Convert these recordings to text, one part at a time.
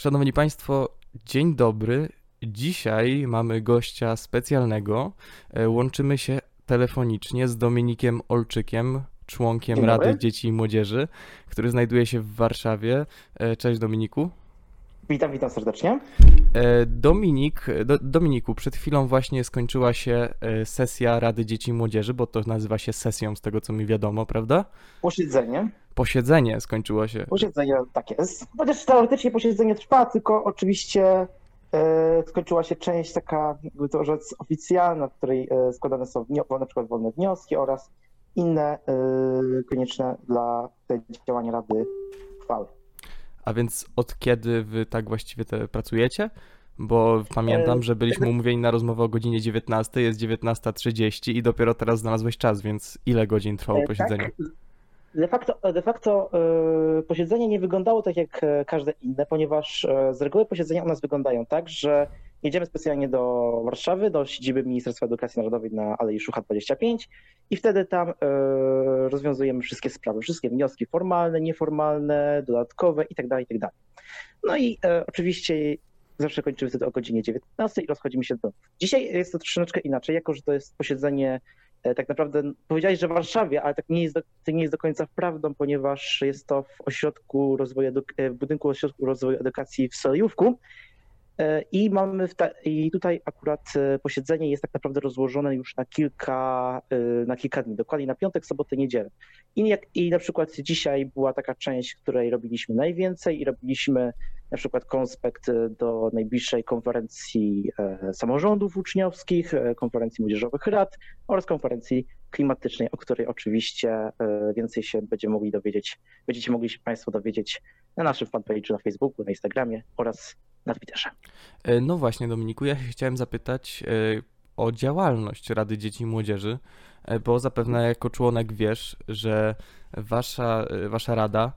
Szanowni Państwo, dzień dobry. Dzisiaj mamy gościa specjalnego. E, Łączymy się telefonicznie z Dominikiem Olczykiem, członkiem. Rady Dzieci i Młodzieży, który znajduje się w Warszawie. E, Cześć Dominiku. Witam, witam serdecznie. E, Dominik, do, Dominiku, przed chwilą właśnie skończyła się e, sesja Rady Dzieci i Młodzieży, bo to nazywa się sesją z tego co mi wiadomo, prawda? Posiedzenie. Posiedzenie skończyło się. Posiedzenie tak jest. Chociaż teoretycznie posiedzenie trwa, tylko oczywiście e, skończyła się część taka, jakby to rzec, oficjalna, w której składane są na przykład wolne wnioski oraz inne e, konieczne dla działania Rady uchwały. A więc od kiedy wy tak właściwie te pracujecie? Bo pamiętam, że byliśmy umówieni na rozmowę o godzinie 19, jest 19.30 i dopiero teraz znalazłeś czas, więc ile godzin trwało E, posiedzenie? Tak, de facto, de facto e, posiedzenie nie wyglądało tak jak e, każde inne, ponieważ e, z reguły posiedzenia u nas wyglądają tak, że jedziemy specjalnie do Warszawy, do siedziby Ministerstwa Edukacji Narodowej na Alei Szucha 25 i wtedy tam e, rozwiązujemy wszystkie sprawy, wszystkie wnioski formalne, nieformalne, dodatkowe itd. itd. No i e, oczywiście zawsze kończymy wtedy o godzinie 19 i rozchodzimy się do domu. Dzisiaj jest to troszeczkę inaczej, jako że to jest posiedzenie e, tak naprawdę powiedziałeś, że w Warszawie, ale tak nie jest do, nie jest do końca prawdą, ponieważ jest to w ośrodku rozwoju, w budynku ośrodku rozwoju edukacji w Solejówku. E, I mamy i tutaj akurat e, posiedzenie jest tak naprawdę rozłożone już na kilka, e, na kilka dni, dokładnie na piątek, sobotę, niedzielę. I, jak, I na przykład dzisiaj była taka część, której robiliśmy najwięcej i robiliśmy na przykład konspekt do najbliższej konferencji samorządów uczniowskich, konferencji młodzieżowych rad oraz konferencji klimatycznej, o której oczywiście więcej się będziemy mogli dowiedzieć, będziecie mogli się Państwo dowiedzieć na naszym fanpage'u na Facebooku, na Instagramie oraz na Twitterze. E, No właśnie, Dominiku, ja się chciałem zapytać e, o działalność Rady Dzieci i Młodzieży, e, bo zapewne jako członek wiesz, że wasza, wasza rada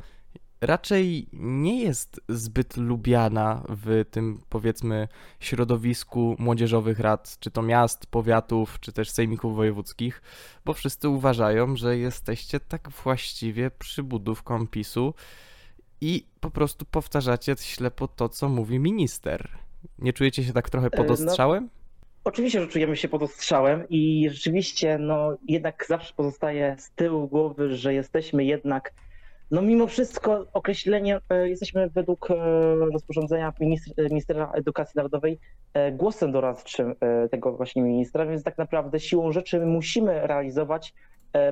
raczej nie jest zbyt lubiana w tym, powiedzmy, środowisku młodzieżowych rad, czy to miast, powiatów, czy też sejmików wojewódzkich, bo wszyscy uważają, że jesteście tak właściwie przybudówką PiSu i po prostu powtarzacie ślepo to, co mówi minister. Nie czujecie się tak trochę pod E, no- ostrzałem? Oczywiście, że czujemy się pod ostrzałem i rzeczywiście, no jednak zawsze pozostaje z tyłu głowy, że jesteśmy jednak, no mimo wszystko określenie, e, jesteśmy według e, rozporządzenia ministra, ministra Edukacji Narodowej głosem doradczym tego właśnie ministra, więc tak naprawdę siłą rzeczy my musimy realizować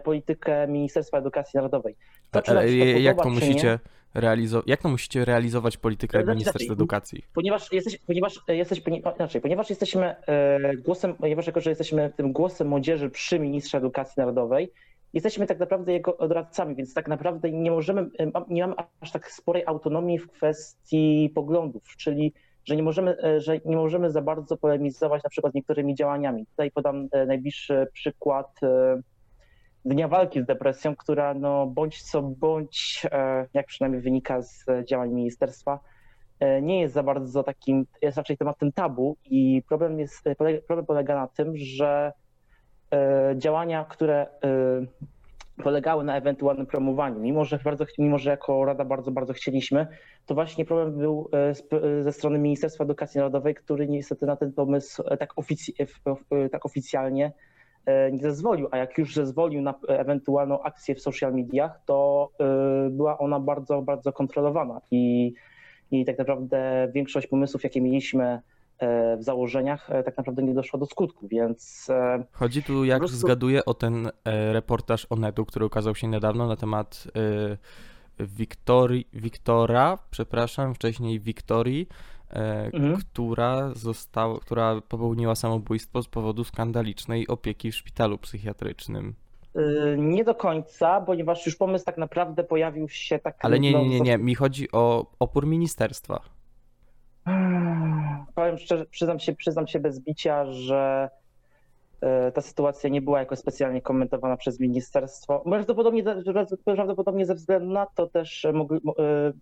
politykę Ministerstwa Edukacji Narodowej. To, to jak to czy nie, musicie realizować, jak to musicie realizować politykę Znaczy, Ministerstwa Edukacji? Ponieważ jesteś, ponieważ jesteś, ponie- inaczej, ponieważ jesteśmy e, głosem, ponieważ jako, że jesteśmy tym głosem młodzieży przy ministrze edukacji narodowej, jesteśmy tak naprawdę jego doradcami, więc tak naprawdę nie możemy, e, nie mamy aż tak sporej autonomii w kwestii poglądów, czyli że nie możemy, e, że nie możemy za bardzo polemizować na przykład niektórymi działaniami. Tutaj podam e, najbliższy przykład e, Dnia Walki z Depresją, która no bądź co bądź, e, jak przynajmniej wynika z działań ministerstwa, e, nie jest za bardzo takim, jest raczej tematem tabu i problem, jest, e, problem polega na tym, że działania, które polegały na ewentualnym promowaniu, mimo że, bardzo, mimo że jako Rada bardzo, bardzo chcieliśmy, to właśnie problem był ze strony Ministerstwa Edukacji Narodowej, który niestety na ten pomysł tak, ofic- tak oficjalnie nie zezwolił, a jak już zezwolił na e, ewentualną akcję w social mediach, to e, była ona bardzo, bardzo kontrolowana i, i tak naprawdę większość pomysłów, jakie mieliśmy e, w założeniach, e, tak naprawdę nie doszła do skutku, więc e, Chodzi tu, jak prostu- zgaduję, o ten e, reportaż Onetu, który ukazał się niedawno na temat e, Wiktorii, Wiktora, przepraszam, wcześniej Wiktorii, e, Mhm. która została, która popełniła samobójstwo z powodu skandalicznej opieki w szpitalu psychiatrycznym. e, nie do końca, ponieważ już pomysł tak naprawdę pojawił się tak... Ale nie, nie, nie, nie, mi chodzi o opór ministerstwa. Powiem szczerze, przyznam się, przyznam się bez bicia, że e, ta sytuacja nie była jakoś specjalnie komentowana przez ministerstwo. Prawdopodobnie, prawdopodobnie ze względu na to też, e, e,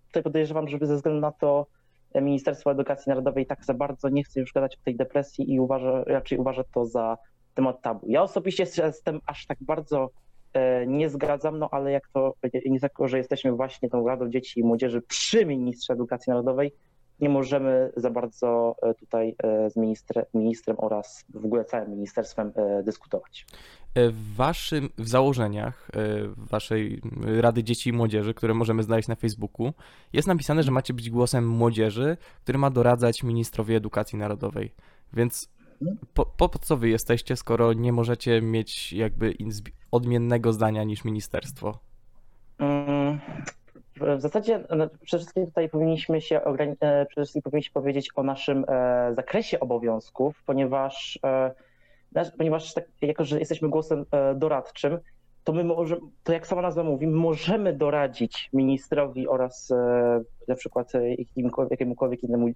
tutaj podejrzewam, żeby ze względu na to e, Ministerstwo Edukacji Narodowej tak za bardzo nie chce już gadać o tej depresji i uważa, raczej uważa to za temat tabu. Ja osobiście się z tym aż tak bardzo e, nie zgadzam, no ale jak to, nie że jesteśmy właśnie tą Radą Dzieci i Młodzieży przy Ministrze Edukacji Narodowej, nie możemy za bardzo e, tutaj e, z ministrem, ministrem oraz w ogóle całym ministerstwem e, dyskutować. W waszym, w założeniach e, waszej Rady Dzieci i Młodzieży, które możemy znaleźć na Facebooku, jest napisane, że macie być głosem młodzieży, który ma doradzać ministrowi edukacji narodowej. Więc po, po co wy jesteście, skoro nie możecie mieć jakby odmiennego zdania niż ministerstwo? W zasadzie no, przede wszystkim tutaj powinniśmy się e, przede wszystkim powinniśmy powiedzieć o naszym e, zakresie obowiązków, ponieważ, e, ponieważ tak, jako, że jesteśmy głosem doradczym, to my możemy, to jak sama nazwa mówi, możemy doradzić ministrowi oraz na przykład jakimkolwiek, jakiemukolwiek innemu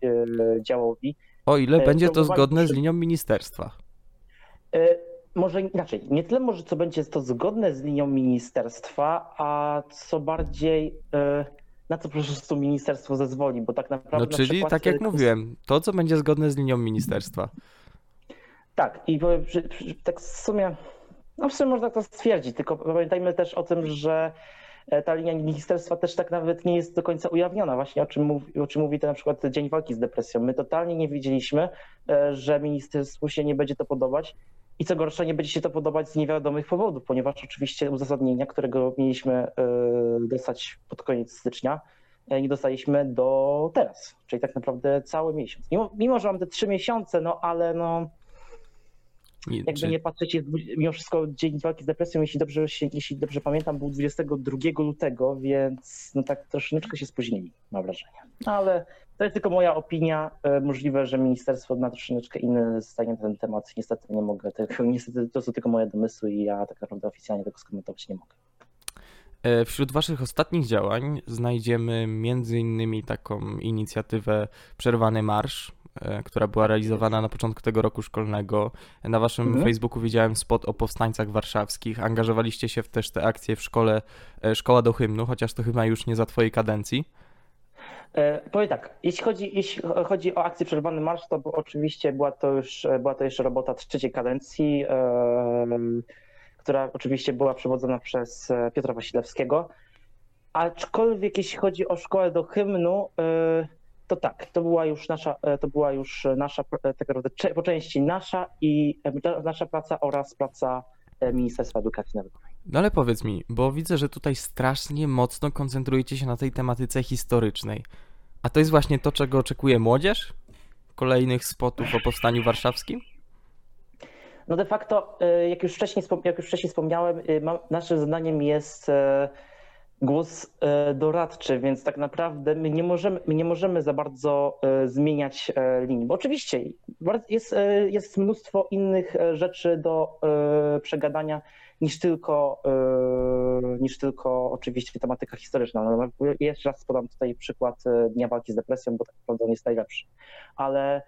działowi. O ile będzie to zgodne z linią ministerstwa. Może inaczej, nie tyle może co będzie to zgodne z linią ministerstwa, a co bardziej e, na co po prostu ministerstwo zezwoli, bo tak naprawdę. No czyli przykład, tak jak e, mówiłem, to co będzie zgodne z linią ministerstwa. Tak, i tak w sumie, no w sumie można to stwierdzić, tylko pamiętajmy też o tym, że e, ta linia ministerstwa też tak nawet nie jest do końca ujawniona, właśnie o czym mówi, o czym mówi ten na przykład Dzień Walki z Depresją. My totalnie nie wiedzieliśmy, że ministerstwu się nie będzie to podobać i co gorsza, nie będzie się to podobać z niewiadomych powodów, ponieważ oczywiście uzasadnienia, którego mieliśmy e, dostać pod koniec stycznia, e, nie dostaliśmy do teraz, czyli tak naprawdę cały miesiąc. Mimo, mimo że mamy te trzy miesiące, no ale no jakby czy- nie patrzeć, jest, mimo wszystko Dzień Walki z Depresją, jeśli dobrze, jeśli dobrze pamiętam, był 22 lutego, więc no tak troszeczkę się spóźnili, mam wrażenie. No, ale to jest tylko moja opinia. E, Możliwe, że ministerstwo ma troszeczkę inne zdanie na ten temat. Niestety nie mogę tego, niestety to są tylko moje domysły i ja tak naprawdę oficjalnie tego skomentować nie mogę. E, Wśród Waszych ostatnich działań znajdziemy innymi taką inicjatywę Przerwany Marsz, e, która była realizowana na początku tego roku szkolnego. Na Waszym Mhm. Facebooku widziałem spot o powstańcach warszawskich. Angażowaliście się w też te akcje w szkole Szkoła do hymnu, chociaż to chyba już nie za Twojej kadencji. E, powiem tak, jeśli chodzi, jeśli chodzi o akcję Przerwany Marsz, to oczywiście była to już była to jeszcze robota trzeciej kadencji, która oczywiście była przewodzona przez e, Piotra Wasilewskiego. Aczkolwiek jeśli chodzi o szkołę do hymnu, e, to tak, to była już nasza, e, to była już nasza, e, tak naprawdę po części nasza i e, nasza praca oraz praca e, Ministerstwa Edukacji Narodowej. No ale powiedz mi, bo widzę, że tutaj strasznie mocno koncentrujecie się na tej tematyce historycznej. A to jest właśnie to, czego oczekuje młodzież? Kolejnych spotów o powstaniu warszawskim? No de facto, e, jak już wcześniej, jak już wcześniej wspomniałem, mam, naszym zadaniem jest e, głos e, doradczy, więc tak naprawdę my nie możemy, my nie możemy za bardzo e, zmieniać linii, bo oczywiście jest, jest mnóstwo innych rzeczy do przegadania niż tylko, e, niż tylko oczywiście tematyka historyczna. No, jeszcze raz podam tutaj przykład e, Dnia Walki z Depresją, bo tak naprawdę on jest najlepszy. Ale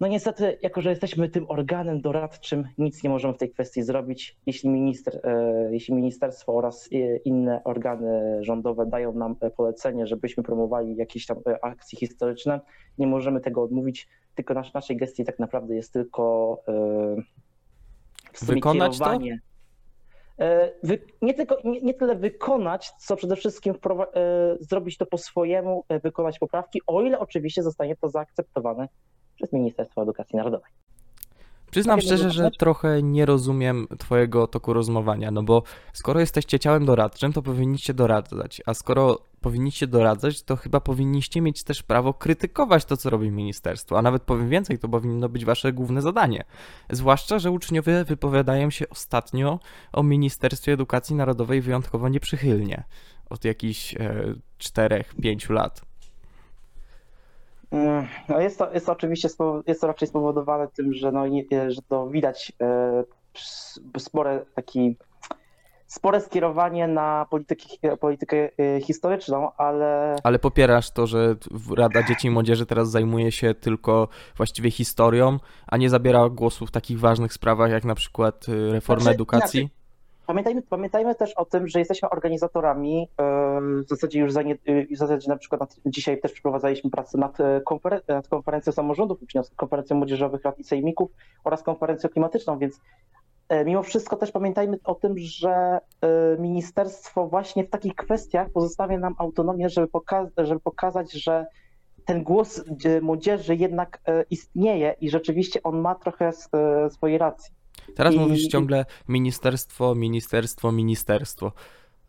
no niestety, jako że jesteśmy tym organem doradczym, nic nie możemy w tej kwestii zrobić. Jeśli, minister, e, jeśli ministerstwo oraz inne organy rządowe dają nam polecenie, żebyśmy promowali jakieś tam akcje historyczne, nie możemy tego odmówić, tylko nasz, naszej gestii tak naprawdę jest tylko w sumie Wykonać to? kierowanie. Wy, nie, tylko, nie, nie tyle wykonać, co przede wszystkim e, zrobić to po swojemu, e, wykonać poprawki, o ile oczywiście zostanie to zaakceptowane przez Ministerstwo Edukacji Narodowej. Przyznam szczerze, że trochę nie rozumiem Twojego toku rozmowania, no bo skoro jesteście ciałem doradczym, to powinniście doradzać, a skoro powinniście doradzać, to chyba powinniście mieć też prawo krytykować to, co robi ministerstwo, a nawet powiem więcej, to powinno być Wasze główne zadanie. Zwłaszcza, że uczniowie wypowiadają się ostatnio o Ministerstwie Edukacji Narodowej wyjątkowo nieprzychylnie, od jakichś e, 4-5 lat. Mm, No jest, to, jest to oczywiście jest to raczej spowodowane tym, że, no, nie, że to widać e, spore taki spore skierowanie na polityki, politykę e, historyczną, ale Ale popierasz to, że Rada Dzieci i Młodzieży teraz zajmuje się tylko właściwie historią, a nie zabiera głosu w takich ważnych sprawach jak na przykład reforma Znaczy, edukacji? Pamiętajmy, pamiętajmy też o tym, że jesteśmy organizatorami. W zasadzie już za nie, e, w zasadzie na przykład dzisiaj też przeprowadzaliśmy pracę nad, e, konferen- nad konferencją samorządów uczniowskich, konferencją młodzieżowych rad i sejmików oraz konferencją klimatyczną, więc e, mimo wszystko też pamiętajmy o tym, że e, ministerstwo właśnie w takich kwestiach pozostawia nam autonomię, żeby, poka- żeby pokazać, że ten głos młodzieży jednak istnieje i rzeczywiście on ma trochę s- e, swojej racji. Teraz I- mówisz i- ciągle ministerstwo, ministerstwo, ministerstwo.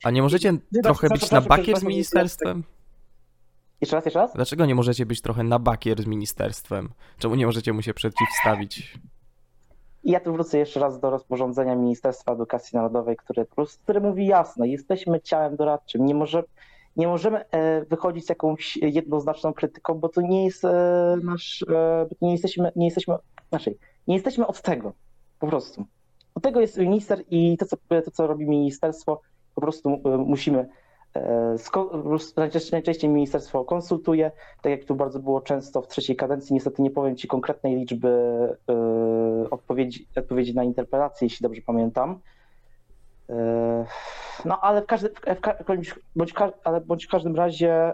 A nie możecie Wybacz, trochę być na bakier z ministerstwem? Jeszcze raz, jeszcze raz? Dlaczego nie możecie być trochę na bakier z ministerstwem? Czemu nie możecie mu się przeciwstawić? I ja tu wrócę jeszcze raz do rozporządzenia Ministerstwa Edukacji Narodowej, które, które mówi jasno, jesteśmy ciałem doradczym, nie, może, nie możemy e, wychodzić z jakąś jednoznaczną krytyką, bo to nie jest e, nasz, e, nie jesteśmy, nie jesteśmy, znaczy, nie jesteśmy od tego, po prostu. Od tego jest minister i to, co, to, co robi ministerstwo, po prostu e, musimy e, najczęściej, najczęściej ministerstwo konsultuje, tak jak tu bardzo było często w trzeciej kadencji, niestety nie powiem Ci konkretnej liczby e, odpowiedzi, odpowiedzi na interpelacje, jeśli dobrze pamiętam. No ale w, każdy, w, bądź, ale bądź w każdym razie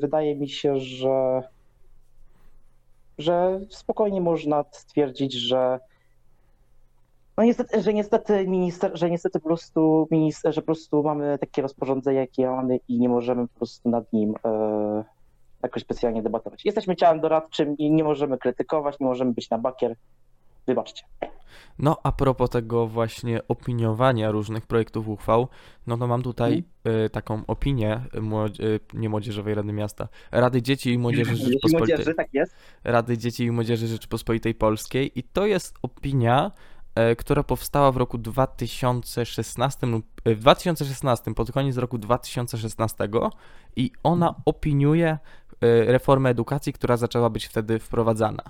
wydaje mi się, że, że spokojnie można stwierdzić, że no niestety, że niestety minister, że niestety po prostu minister, że po prostu mamy takie rozporządzenie, jakie mamy i nie możemy po prostu nad nim e, jakoś specjalnie debatować. Jesteśmy ciałem doradczym i nie możemy krytykować, nie możemy być na bakier. Wybaczcie. No, a propos tego właśnie opiniowania różnych projektów uchwał, no to mam tutaj y, taką opinię młodzi- y, nie Młodzieżowej Rady Miasta, Rady Dzieci i Młodzieży Rzeczypospolitej. młodzieży, tak jest. Rady Dzieci i Młodzieży Rzeczypospolitej Polskiej i to jest opinia, która powstała w roku 2016 lub e, w 2016, pod koniec roku 2016 i ona opiniuje e, reformę edukacji, która zaczęła być wtedy wprowadzana.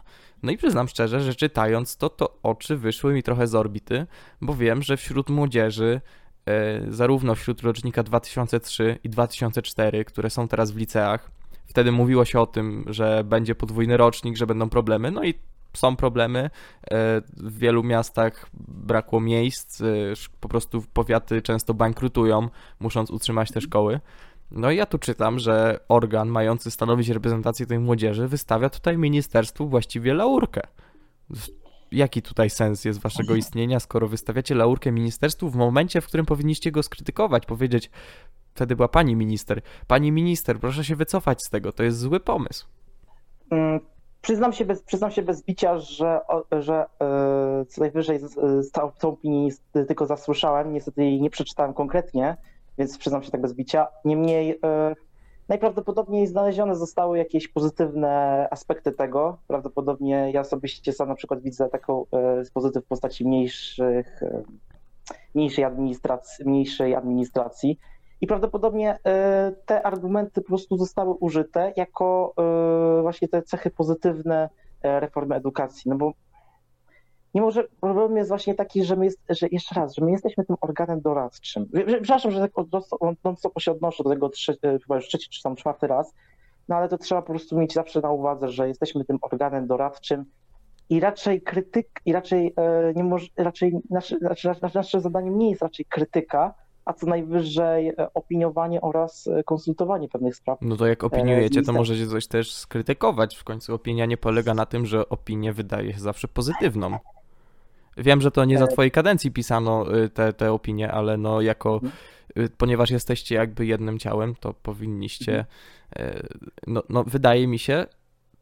No i przyznam szczerze, że czytając to, to oczy wyszły mi trochę z orbity, bo wiem, że wśród młodzieży, e, zarówno wśród rocznika 2003 i 2004, które są teraz w liceach, Wtedy mówiło się o tym, że będzie podwójny rocznik, że będą problemy, no i są problemy. E, W wielu miastach brakło miejsc, e, po prostu powiaty często bankrutują, musząc utrzymać te szkoły. No i ja tu czytam, że organ mający stanowić reprezentację tej młodzieży wystawia tutaj ministerstwu właściwie laurkę. Jaki tutaj sens jest waszego istnienia, skoro wystawiacie laurkę ministerstwu w momencie, w którym powinniście go skrytykować, powiedzieć, wtedy była pani minister, pani minister, proszę się wycofać z tego, to jest zły pomysł. Przyznam się bez, przyznam się bez bicia, że, że e, co najwyżej tą, opinię tylko zasłyszałem, niestety jej nie przeczytałem konkretnie, więc przyznam się tak bez bicia. Niemniej e, najprawdopodobniej znalezione zostały jakieś pozytywne aspekty tego. Prawdopodobnie ja osobiście sam na przykład widzę taką e, pozytyw w postaci mniejszych, mniejszej administracji, mniejszej administracji. I prawdopodobnie e, te argumenty po prostu zostały użyte jako e, właśnie te cechy pozytywne e, reformy edukacji. No bo nie może, problem jest właśnie taki, że my, jest, że jeszcze raz, że my jesteśmy tym organem doradczym. Że- że- Przepraszam, że tak non-stop się odnoszę do tego trze- e, chyba już trzeci czy tam czwarty raz, no ale to trzeba po prostu mieć zawsze na uwadze, że jesteśmy tym organem doradczym i raczej krytyk, i raczej nie może, raczej nasze, nasze, nasze zadaniem nie jest raczej krytyka, a co najwyżej e, opiniowanie oraz e, konsultowanie pewnych spraw. No to jak opiniujecie, to możecie coś też skrytykować. W końcu opinia nie polega na tym, że opinię wydaje się zawsze pozytywną. Wiem, że to nie za E, twojej kadencji pisano y, te, te opinie, ale no jako, Mhm. y, ponieważ jesteście jakby jednym ciałem, to powinniście, y, no, no wydaje mi się,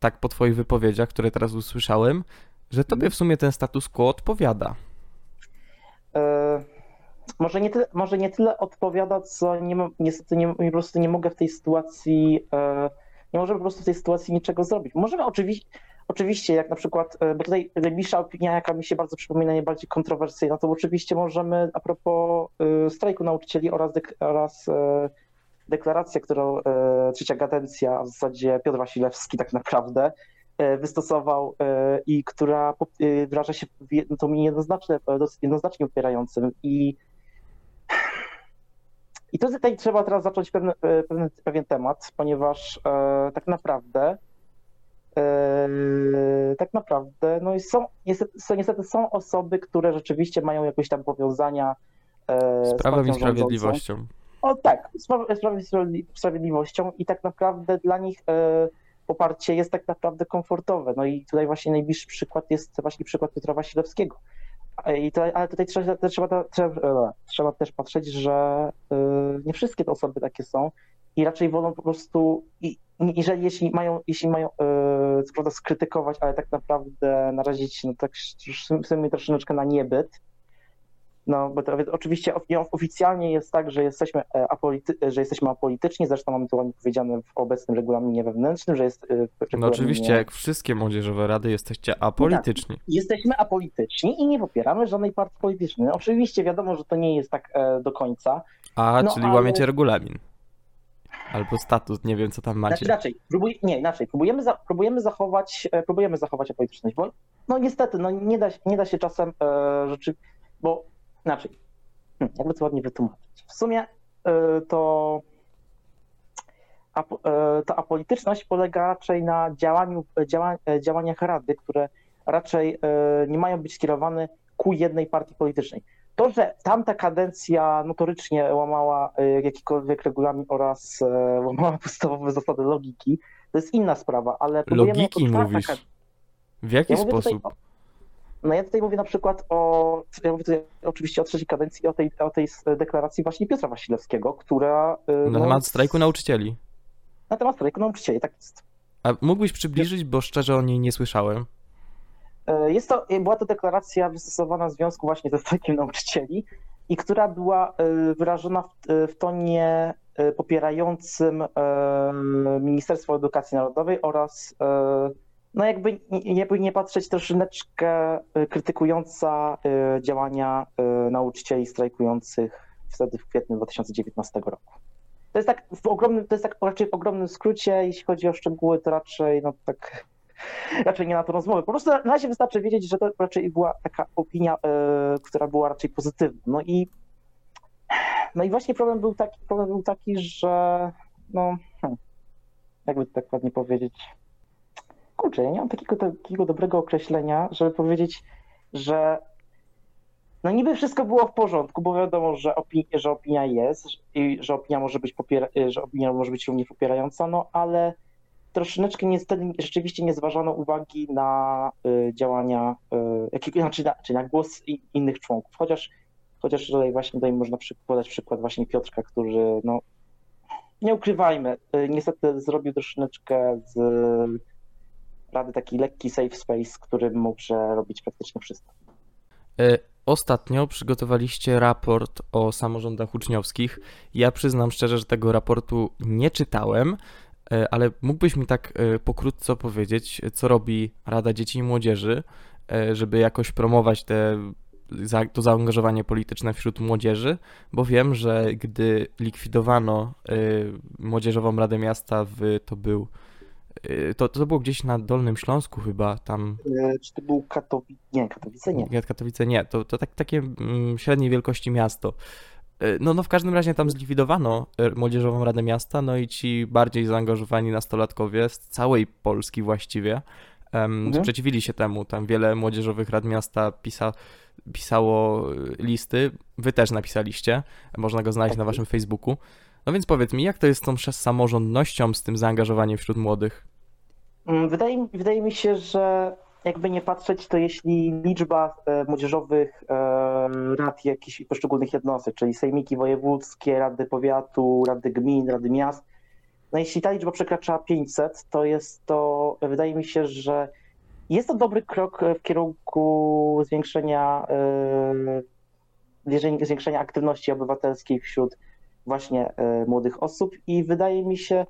tak po twoich wypowiedziach, które teraz usłyszałem, że tobie w sumie ten status quo odpowiada. E, może, nie tyle, może nie tyle odpowiada, co nie, niestety nie, po prostu nie mogę w tej sytuacji, e, nie możemy po prostu w tej sytuacji niczego zrobić. Możemy oczywiście, oczywiście jak na przykład, e, bo tutaj najbliższa opinia, jaka mi się bardzo przypomina, najbardziej kontrowersyjna, to oczywiście możemy a propos e, strajku nauczycieli oraz, dek, oraz deklaracja, którą trzecia kadencja, w zasadzie Piotr Wasilewski tak naprawdę wystosował i która wyraża się w jednoznacznie, jednoznacznie upierającym i i to tutaj trzeba teraz zacząć pewne, pewien, pewien temat, ponieważ e, tak naprawdę e, tak naprawdę no i są, niestety, są, niestety są osoby, które rzeczywiście mają jakieś tam powiązania e, Z prawem i rządzącą. sprawiedliwością. O tak, z pra- z Prawem i Sprawiedli- Sprawiedliwością i tak naprawdę dla nich e, poparcie jest tak naprawdę komfortowe. No i tutaj właśnie najbliższy przykład jest właśnie przykład Piotra Wasilewskiego. I to, ale tutaj trzeba, trzeba, trzeba, trzeba, trzeba też patrzeć, że e, nie wszystkie te osoby takie są i raczej wolą po prostu, i, jeżeli jeśli mają, jeśli mają e, prawda skrytykować, ale tak naprawdę narazić się no, tak w sumie troszeczkę na niebyt, no, bo to, oczywiście oficjalnie jest tak, że jesteśmy, e, apolity, że jesteśmy apolityczni, zresztą mamy to powiedziane w obecnym regulaminie wewnętrznym, że jest... e, No regulaminie- oczywiście, jak wszystkie młodzieżowe rady jesteście apolityczni. Jesteśmy apolityczni i nie popieramy żadnej partii politycznej. Oczywiście wiadomo, że to nie jest tak e, do końca. A, No, czyli ale- łamiecie regulamin. Albo statut, nie wiem co tam macie. Znaczy inaczej, próbuj, nie, inaczej, próbujemy, za, próbujemy, zachować, e, próbujemy zachować apolityczność, bo no niestety, no nie da, się- nie da się czasem e, rzeczy, bo inaczej, hm, jakby to ładnie wytłumaczyć. W sumie e, to e, ta apolityczność polega raczej na działaniu, działa, e, działaniach rady, które raczej e, nie mają być skierowane ku jednej partii politycznej. To, że tamta kadencja notorycznie łamała e, jakikolwiek regulamin oraz łamała podstawowe zasady logiki, to jest inna sprawa, ale Logiki mówisz? W jaki ja tutaj sposób? o, no ja tutaj mówię na przykład o, ja mówię tutaj oczywiście o trzeciej kadencji, o tej, o tej deklaracji właśnie Piotra Wasilewskiego, która... e, Na no, temat strajku nauczycieli. Na temat strajku nauczycieli, tak jest. A mógłbyś przybliżyć, bo szczerze o niej nie słyszałem. E, Jest to, była to deklaracja wystosowana w związku właśnie ze strajkiem nauczycieli i która była wyrażona w, w tonie popierającym Ministerstwo Edukacji Narodowej oraz no jakby jakby nie patrzeć troszeczkę e, krytykująca e, działania e, nauczycieli strajkujących wtedy w kwietniu 2019 roku. To jest tak w ogromnym, to jest tak raczej w ogromnym skrócie, jeśli chodzi o szczegóły, to raczej no tak raczej nie na to rozmowy. Po prostu na razie wystarczy wiedzieć, że to raczej była taka opinia, która była raczej pozytywna. No i no i właśnie problem był taki, problem był taki, że no hmm, jakby to tak ładnie powiedzieć. Kurczę, ja nie mam takiego, takiego dobrego określenia, żeby powiedzieć, że no niby wszystko było w porządku, bo wiadomo, że, opi- że opinia jest i że opinia może być że opinia może być również popierająca, no ale troszeczkę niestety rzeczywiście nie zważano uwagi na y, działania, y, znaczy, na, czy na głos innych członków. Chociaż, chociaż tutaj właśnie tutaj można podać przykład właśnie Piotrka, który no nie ukrywajmy, y, niestety zrobił troszeczkę z Rady taki lekki safe space, który może robić praktycznie wszystko. E, Ostatnio przygotowaliście raport o samorządach uczniowskich. Ja przyznam szczerze, że tego raportu nie czytałem, e, ale mógłbyś mi tak e, pokrótce opowiedzieć, co robi Rada Dzieci i Młodzieży, żeby jakoś promować te, to zaangażowanie polityczne wśród młodzieży, bo wiem, że gdy likwidowano Młodzieżową Radę Miasta, w, to był to, to było gdzieś na Dolnym Śląsku chyba, tam Y, Czy to był Katowice? Nie, Katowice nie. nie, Katowice nie, to, to tak, takie mm, średniej wielkości miasto. Y, No, no w każdym razie tam zlikwidowano y, Młodzieżową Radę Miasta, no i ci bardziej zaangażowani nastolatkowie z całej Polski właściwie em, Mhm. sprzeciwili się temu. Tam wiele młodzieżowych rad miasta pisa, pisało y, listy, wy też napisaliście, można go znaleźć na Tak. waszym Facebooku. No więc powiedz mi, jak to jest z tą samorządnością, z tym zaangażowaniem wśród młodych? Mm, Wydaje, wydaje mi się, że jakby nie patrzeć, to jeśli liczba e, młodzieżowych e, rad jakichś poszczególnych jednostek, czyli sejmiki wojewódzkie, rady powiatu, rady gmin, rady miast, no jeśli ta liczba przekracza 500, to jest to, wydaje mi się, że jest to dobry krok w kierunku zwiększenia, e, jeżeli- zwiększenia aktywności obywatelskiej wśród właśnie e, młodych osób i wydaje mi się,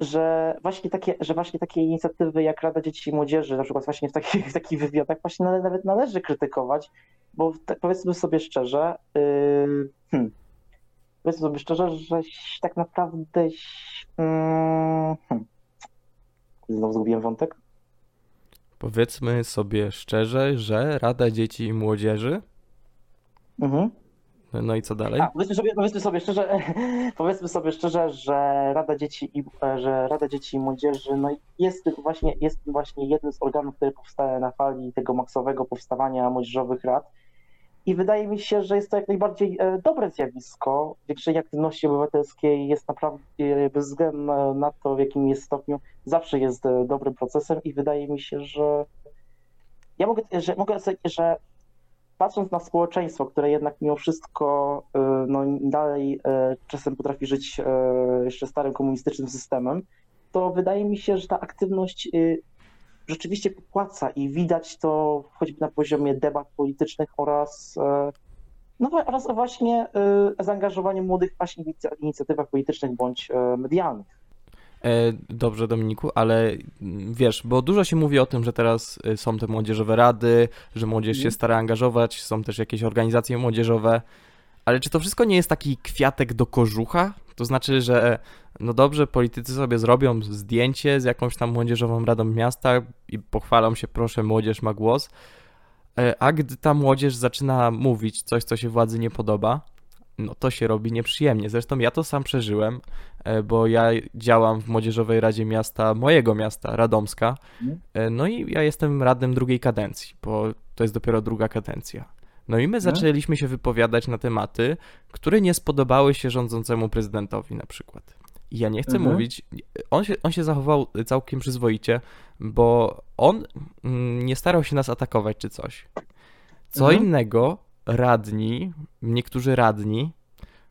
że właśnie takie, że właśnie takie inicjatywy jak Rada Dzieci i Młodzieży, na przykład właśnie w takich, w takich wywiadach właśnie nale- nawet należy krytykować, bo te, powiedzmy sobie szczerze, yy, hmm, powiedzmy sobie szczerze, że tak naprawdę yy, hmm, znowu zgubiłem wątek. Powiedzmy sobie szczerze, że Rada Dzieci i Młodzieży, Mhm. No, i co dalej? A, powiedzmy sobie, powiedzmy sobie szczerze, powiedzmy sobie szczerze, że Rada Dzieci i, że Rada Dzieci i Młodzieży no jest właśnie, jest właśnie jednym z organów, które powstaje na fali tego maksowego powstawania młodzieżowych rad. I wydaje mi się, że jest to jak najbardziej e, dobre zjawisko. Zwiększenie aktywności obywatelskiej jest naprawdę, e, bez względu na- na to, w jakim jest stopniu, zawsze jest e, dobrym procesem i wydaje mi się, że ja mogę, że mogę, że patrząc na społeczeństwo, które jednak mimo wszystko y, no, dalej y, czasem potrafi żyć y, jeszcze starym komunistycznym systemem, to wydaje mi się, że ta aktywność rzeczywiście popłaca i widać to choćby na poziomie debat politycznych oraz, no, oraz właśnie zaangażowanie młodych właśnie w inicjatywach politycznych bądź medialnych. E, Dobrze, Dominiku, ale mm, wiesz, bo dużo się mówi o tym, że teraz y, są te młodzieżowe rady, że młodzież się Mhm. stara angażować, są też jakieś organizacje młodzieżowe, ale czy to wszystko nie jest taki kwiatek do kożucha? To znaczy, że no dobrze, politycy sobie zrobią zdjęcie z jakąś tam młodzieżową radą miasta i pochwalą się, proszę, młodzież ma głos, e, a gdy ta młodzież zaczyna mówić coś, co się władzy nie podoba, no to się robi nieprzyjemnie. Zresztą ja to sam przeżyłem, e, bo ja działam w Młodzieżowej Radzie Miasta, mojego miasta, Radomska. Mhm. E, No i ja jestem radnym drugiej kadencji, bo to jest dopiero druga kadencja. No i my Mhm. zaczęliśmy się wypowiadać na tematy, które nie spodobały się rządzącemu prezydentowi na przykład. I ja nie chcę Mhm. mówić, on się, on się zachował całkiem przyzwoicie, bo on mm, nie starał się nas atakować czy coś. Co Mhm. innego radni, niektórzy radni,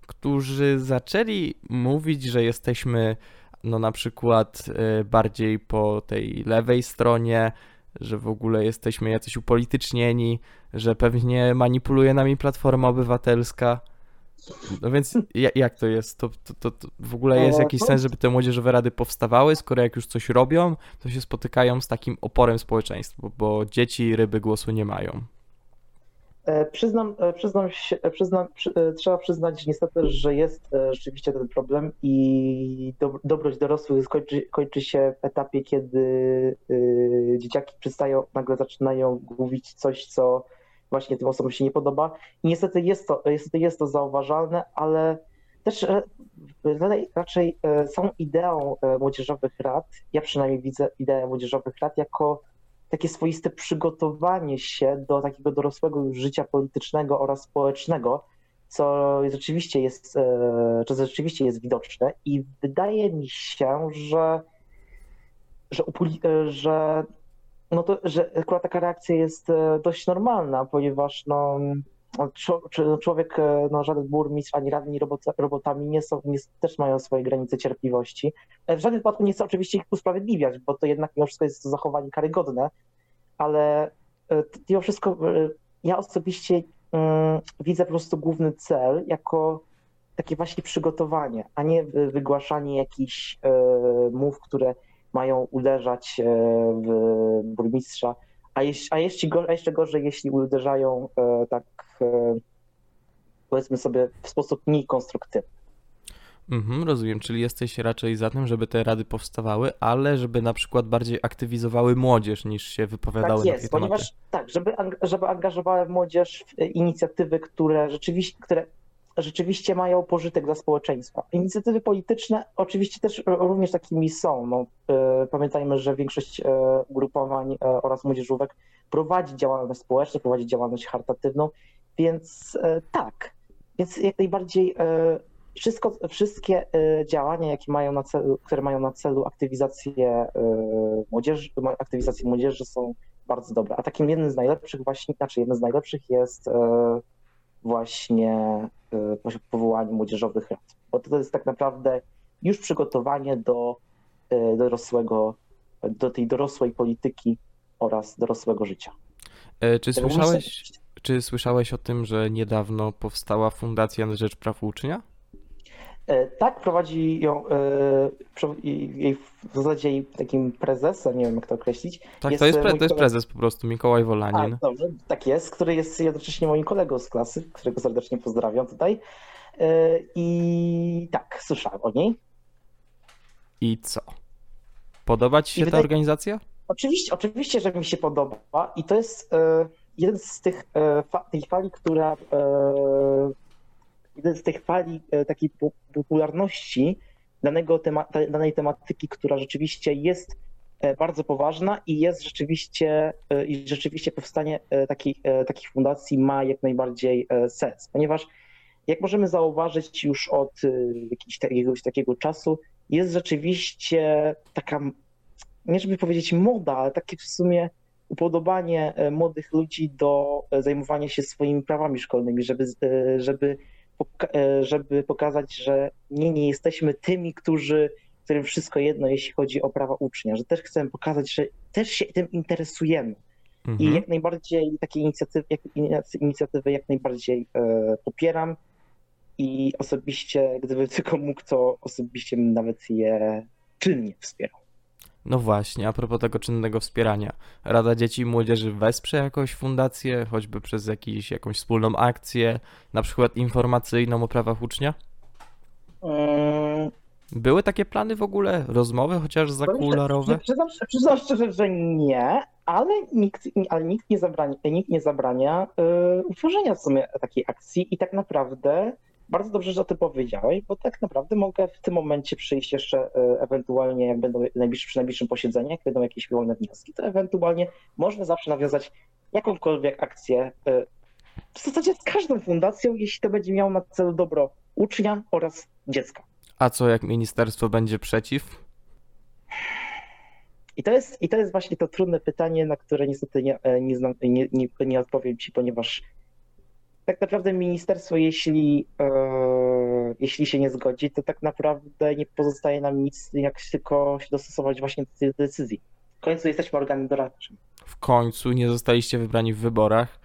którzy zaczęli mówić, że jesteśmy no na przykład e, bardziej po tej lewej stronie, że w ogóle jesteśmy jacyś upolitycznieni, że pewnie manipuluje nami Platforma Obywatelska. No więc ja- jak to jest? To, to, to, to w ogóle jest E, jakiś sens, żeby te młodzieżowe rady powstawały, skoro jak już coś robią, to się spotykają z takim oporem społeczeństwa, bo dzieci ryby głosu nie mają. E, Przyznam, e, przyznam się, e, przyznam, przy, trzeba przyznać niestety, że jest rzeczywiście ten problem i do, dobroć dorosłych skończy, kończy się w etapie, kiedy dzieciaki przestają, nagle zaczynają mówić coś, co właśnie tym osobom się nie podoba. I niestety jest to, niestety jest to zauważalne, ale też raczej, są ideą młodzieżowych rad, ja przynajmniej widzę ideę młodzieżowych rad jako takie swoiste przygotowanie się do takiego dorosłego już życia politycznego oraz społecznego, co rzeczywiście jest, e, co rzeczywiście jest widoczne. I wydaje mi się, że, że, e, że, no to, że akurat taka reakcja jest e, dość normalna, ponieważ no, człowiek, no, żaden burmistrz ani radni robota, robotami nie są, nie, też mają swoje granice cierpliwości. E, W żadnym wypadku nie chcę oczywiście ich usprawiedliwiać, bo to jednak mimo wszystko jest zachowanie karygodne, ale e, mimo wszystko ja osobiście mm, widzę po prostu główny cel jako takie właśnie przygotowanie, a nie wy- wygłaszanie jakichś mów, które mają uderzać w burmistrza, a, jeś, a, a jeszcze gorzej, jeśli uderzają tak powiedzmy sobie w sposób mniej konstruktywny. Mhm, rozumiem, czyli jesteś raczej za tym, żeby te rady powstawały, ale żeby na przykład bardziej aktywizowały młodzież niż się wypowiadały Tak na jest, te tematy. ponieważ tak, żeby, żeby angażowały mładzież w e, inicjatywy, które rzeczywiście, które rzeczywiście mają pożytek dla społeczeństwa. Inicjatywy polityczne oczywiście też e, również takimi są. No, e, pamiętajmy, że większość e, ugrupowań e, oraz młodzieżówek prowadzi działalność społeczną, prowadzi działalność charytatywną, więc e, tak. Więc jak najbardziej e, wszystko, wszystkie e, działania, jakie mają na celu, które mają na celu aktywizację młodzieży, aktywizację młodzieży są bardzo dobre. A takim jednym z najlepszych właśnie, znaczy jednym z najlepszych jest właśnie powołanie młodzieżowych rad. Bo to jest tak naprawdę już przygotowanie do dorosłego, do tej dorosłej polityki oraz dorosłego życia. E, Czy słyszałeś, czy słyszałeś o tym, że niedawno powstała Fundacja na Rzecz Praw Ucznia? E, Tak, prowadzi ją, e, jej, w zasadzie jej takim prezesem, nie wiem jak to określić. Tak, Jest, to jest, pre, to jest prezes po prostu, Mikołaj A, Wolanin. dobrze, tak jest, który jest jednocześnie moim kolegą z klasy, którego serdecznie pozdrawiam tutaj. I tak, słyszałem o niej. I co? Podoba ci się ta wydaje- organizacja? Oczywiście, oczywiście, że mi się podoba i to jest e, jeden z tych e, tej fali, która e, jeden z tych fali takiej po- popularności danego tema, danej tematyki, która rzeczywiście jest bardzo poważna i jest rzeczywiście i rzeczywiście powstanie takiej, takich fundacji ma jak najbardziej sens, ponieważ jak możemy zauważyć już od jakiegoś takiego czasu, jest rzeczywiście taka nie żeby powiedzieć moda, ale takie w sumie upodobanie e, młodych ludzi do e, zajmowania się swoimi prawami szkolnymi, żeby, e, żeby, żeby pokazać, że nie, nie jesteśmy tymi, którzy, którym wszystko jedno, jeśli chodzi o prawa ucznia, że też chcemy pokazać, że też się tym interesujemy. I Mhm. jak najbardziej takie inicjatywy, jak, inicjatywy jak najbardziej popieram i osobiście, gdyby tylko mógł, to osobiście bym nawet je czynnie wspierał. No właśnie, a propos tego czynnego wspierania. Rada Dzieci i Młodzieży wesprze jakąś fundację, choćby przez jakiś, jakąś wspólną akcję, na przykład informacyjną o prawach ucznia? Mm, Były takie plany w ogóle? Rozmowy chociaż zakularowe? Przyznam, przyznam szczerze, że nie, ale nikt, ale nikt nie zabrania, nikt nie zabrania y, utworzenia w sumie takiej akcji i tak naprawdę bardzo dobrze, że o tym powiedziałeś, bo tak naprawdę mogę w tym momencie przyjść jeszcze y, ewentualnie, jak będą najbliższy, przy najbliższym posiedzeniu, jak będą jakieś wolne wnioski, to ewentualnie można zawsze nawiązać jakąkolwiek akcję, y, w zasadzie z każdą fundacją, jeśli to będzie miało na celu dobro ucznia oraz dziecka. A co jak ministerstwo będzie przeciw? I to, jest, I to jest właśnie to trudne pytanie, na które niestety nie, e, nie, znam, nie, nie, nie odpowiem Ci, ponieważ tak naprawdę ministerstwo, jeśli, e, jeśli się nie zgodzi, to tak naprawdę nie pozostaje nam nic, jak tylko się dostosować właśnie do tej decyzji. W końcu jesteśmy organem doradczym. W końcu nie zostaliście wybrani w wyborach,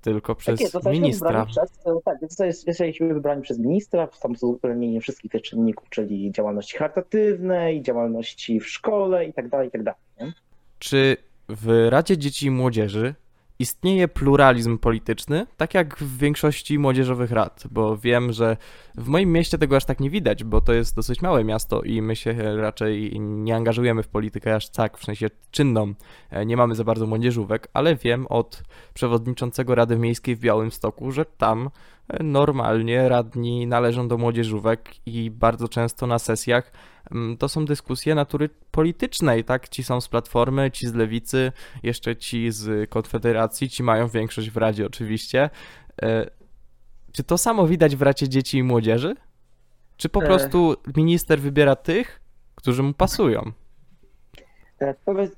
tylko przez tak jest, ministra. przez, tak, zostali- zostaliśmy wybrani przez ministra, tam z uwzględnieniem wszystkich tych czynników, czyli działalności charytatywnej, działalności w szkole i tak dalej, i tak dalej. Czy w Radzie Dzieci i Młodzieży istnieje pluralizm polityczny, tak jak w większości młodzieżowych rad? Bo wiem, że w moim mieście tego aż tak nie widać, bo to jest dosyć małe miasto i my się raczej nie angażujemy w politykę aż tak, w sensie czynną. E, Nie mamy za bardzo młodzieżówek, ale wiem od przewodniczącego Rady Miejskiej w Białymstoku, że tam e, normalnie radni należą do młodzieżówek i bardzo często na sesjach to są dyskusje natury politycznej, tak? Ci są z Platformy, ci z Lewicy, jeszcze ci z Konfederacji, ci mają większość w Radzie oczywiście. E, Czy to samo widać w Radzie Dzieci i Młodzieży? Czy po E. prostu minister wybiera tych, którzy mu pasują? E, Powiedz,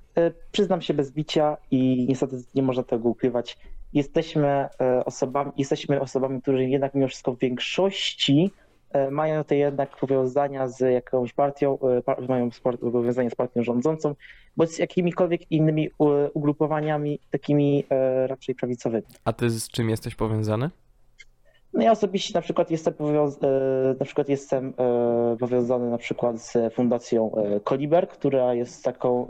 przyznam się bez bicia i niestety nie można tego ukrywać. Jesteśmy osobami, jesteśmy osobami, które jednak mimo wszystko w większości mają te jednak powiązania z jakąś partią, e, mają powiązania z partią rządzącą, bądź z jakimikolwiek innymi e, ugrupowaniami takimi e, raczej prawicowymi. A ty z czym jesteś powiązany? No ja osobiście na przykład jestem, powiąz- e, na przykład jestem e, powiązany na przykład z fundacją e, Koliber, która jest taką,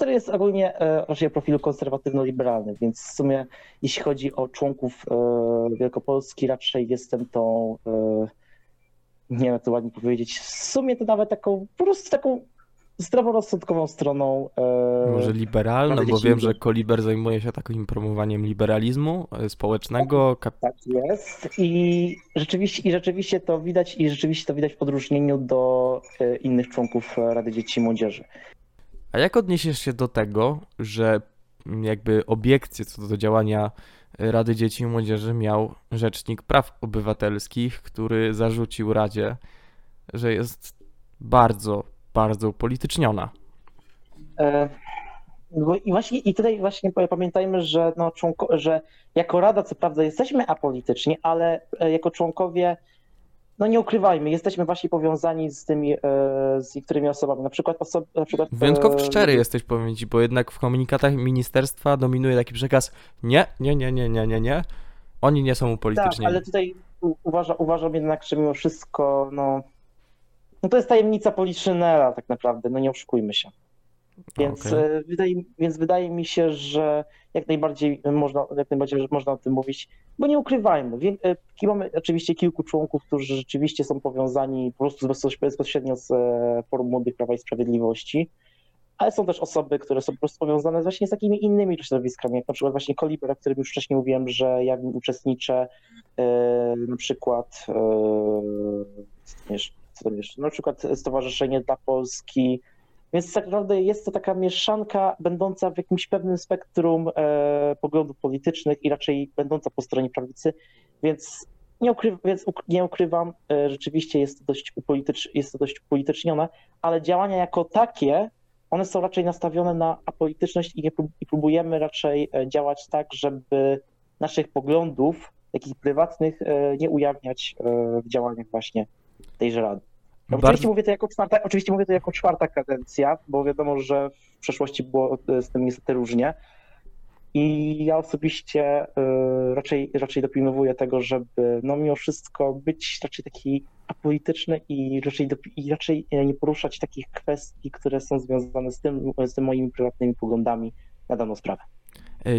e, no jest ogólnie e, raczej profilu konserwatywno-liberalnym, więc w sumie jeśli chodzi o członków e, Wielkopolski, raczej jestem tą, e, nie wiem jak to ładnie powiedzieć, w sumie to nawet taką, po prostu taką zdroworozsądkową stroną. Może liberalną, bo wiem, że. Koliber zajmuje się takim promowaniem liberalizmu społecznego, kap- Tak jest. I rzeczywiście, I rzeczywiście to widać, i rzeczywiście to widać w odróżnieniu do innych członków Rady Dzieci i Młodzieży. A jak odniesiesz się do tego, że jakby obiekcje co do działania Rady Dzieci i Młodzieży miał Rzecznik Praw Obywatelskich, który zarzucił Radzie, że jest bardzo, bardzo upolityczniona. E, bo I właśnie i tutaj właśnie pa- pamiętajmy, że, no, członko, że jako Rada co prawda jesteśmy apolityczni, ale e, jako członkowie, no nie ukrywajmy, jesteśmy właśnie powiązani z tymi, e, z niektórymi osobami. Na przykład na przykład Wyjątkowo e, szczery jesteś, powiem ci, bo jednak w komunikatach ministerstwa dominuje taki przekaz nie, nie, nie, nie, nie, nie, nie. Oni nie są Tak, upolitycznieni. ale tutaj uważa, uważam jednak, że mimo wszystko, no, no to jest tajemnica Poliszynela tak naprawdę, no nie oszukujmy się. Więc, Okej. e, wydaje, więc wydaje mi się, że jak najbardziej można, jak najbardziej można o tym mówić, bo nie ukrywajmy. Wie, e, mamy oczywiście kilku członków, którzy rzeczywiście są powiązani po prostu bezpoś- bezpośrednio z e, Forum Młodych Prawa i Sprawiedliwości, ale są też osoby, które są po prostu powiązane właśnie z takimi innymi środowiskami, jak na przykład właśnie Koliber, o którym już wcześniej mówiłem, że ja uczestniczę, e, na przykład jeszcze, co tam jeszcze, na przykład Stowarzyszenie dla Polski, więc tak naprawdę jest to taka mieszanka będąca w jakimś pewnym spektrum e, poglądów politycznych i raczej będąca po stronie prawicy, więc nie, ukry, więc uk- nie ukrywam, e, rzeczywiście jest to dość, upolitycz, jest to dość upolitycznione, ale działania jako takie one są raczej nastawione na apolityczność i, nie, i próbujemy raczej e, działać tak, żeby naszych poglądów, takich prywatnych, e, nie ujawniać e, w działaniach właśnie tejże rady. No, Oczywiście, Bardzo, mówię to jako czwarta, oczywiście mówię to jako czwarta kadencja, bo wiadomo, że w przeszłości było e, z tym niestety różnie. I ja osobiście e, raczej, raczej dopilnowuję tego, żeby no mimo wszystko być raczej taki apolityczny i raczej, i raczej e, nie poruszać takich kwestii, które są związane z tym, z tym moimi prywatnymi poglądami na daną sprawę.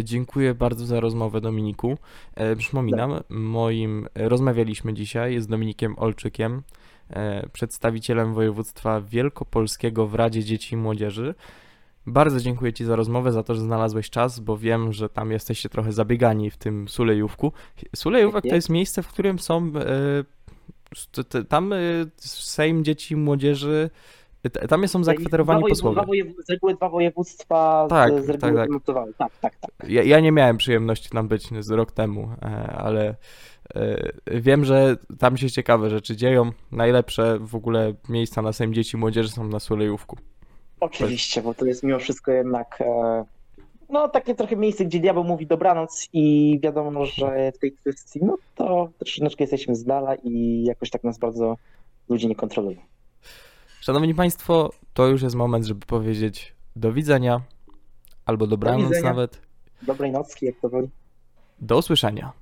dziękuję bardzo za rozmowę, Dominiku. Przypominam, moim rozmawialiśmy dzisiaj z Dominikiem Olczykiem, przedstawicielem województwa wielkopolskiego w Radzie Dzieci i Młodzieży. Bardzo dziękuję Ci za rozmowę, za to, że znalazłeś czas, bo wiem, że tam jesteście trochę zabiegani w tym Sulejówku. Sulejówek to Tak jest miejsce, w którym są. E, tam e, Sejm Dzieci i Młodzieży. Tam są zakwaterowani Dwa posłowie. Dwa wojew- z reguły dwa województwa Tak, z, z reguły tak, tak. Tak, tak, tak. Ja, ja nie miałem przyjemności tam być z rok temu, e, ale e, wiem, że tam się ciekawe rzeczy dzieją. Najlepsze w ogóle miejsca na Sejm Dzieci i Młodzieży są na Sulejówku. Oczywiście, bo to jest mimo wszystko jednak e, no takie trochę miejsce, gdzie diabeł mówi dobranoc i wiadomo, że w tej kwestii no to troszeczkę jesteśmy z dala i jakoś tak nas bardzo ludzie nie kontrolują. Szanowni Państwo, to już jest moment, żeby powiedzieć do widzenia albo dobranoc widzenia. nawet. Dobrej nocki, jak to woli. Do usłyszenia.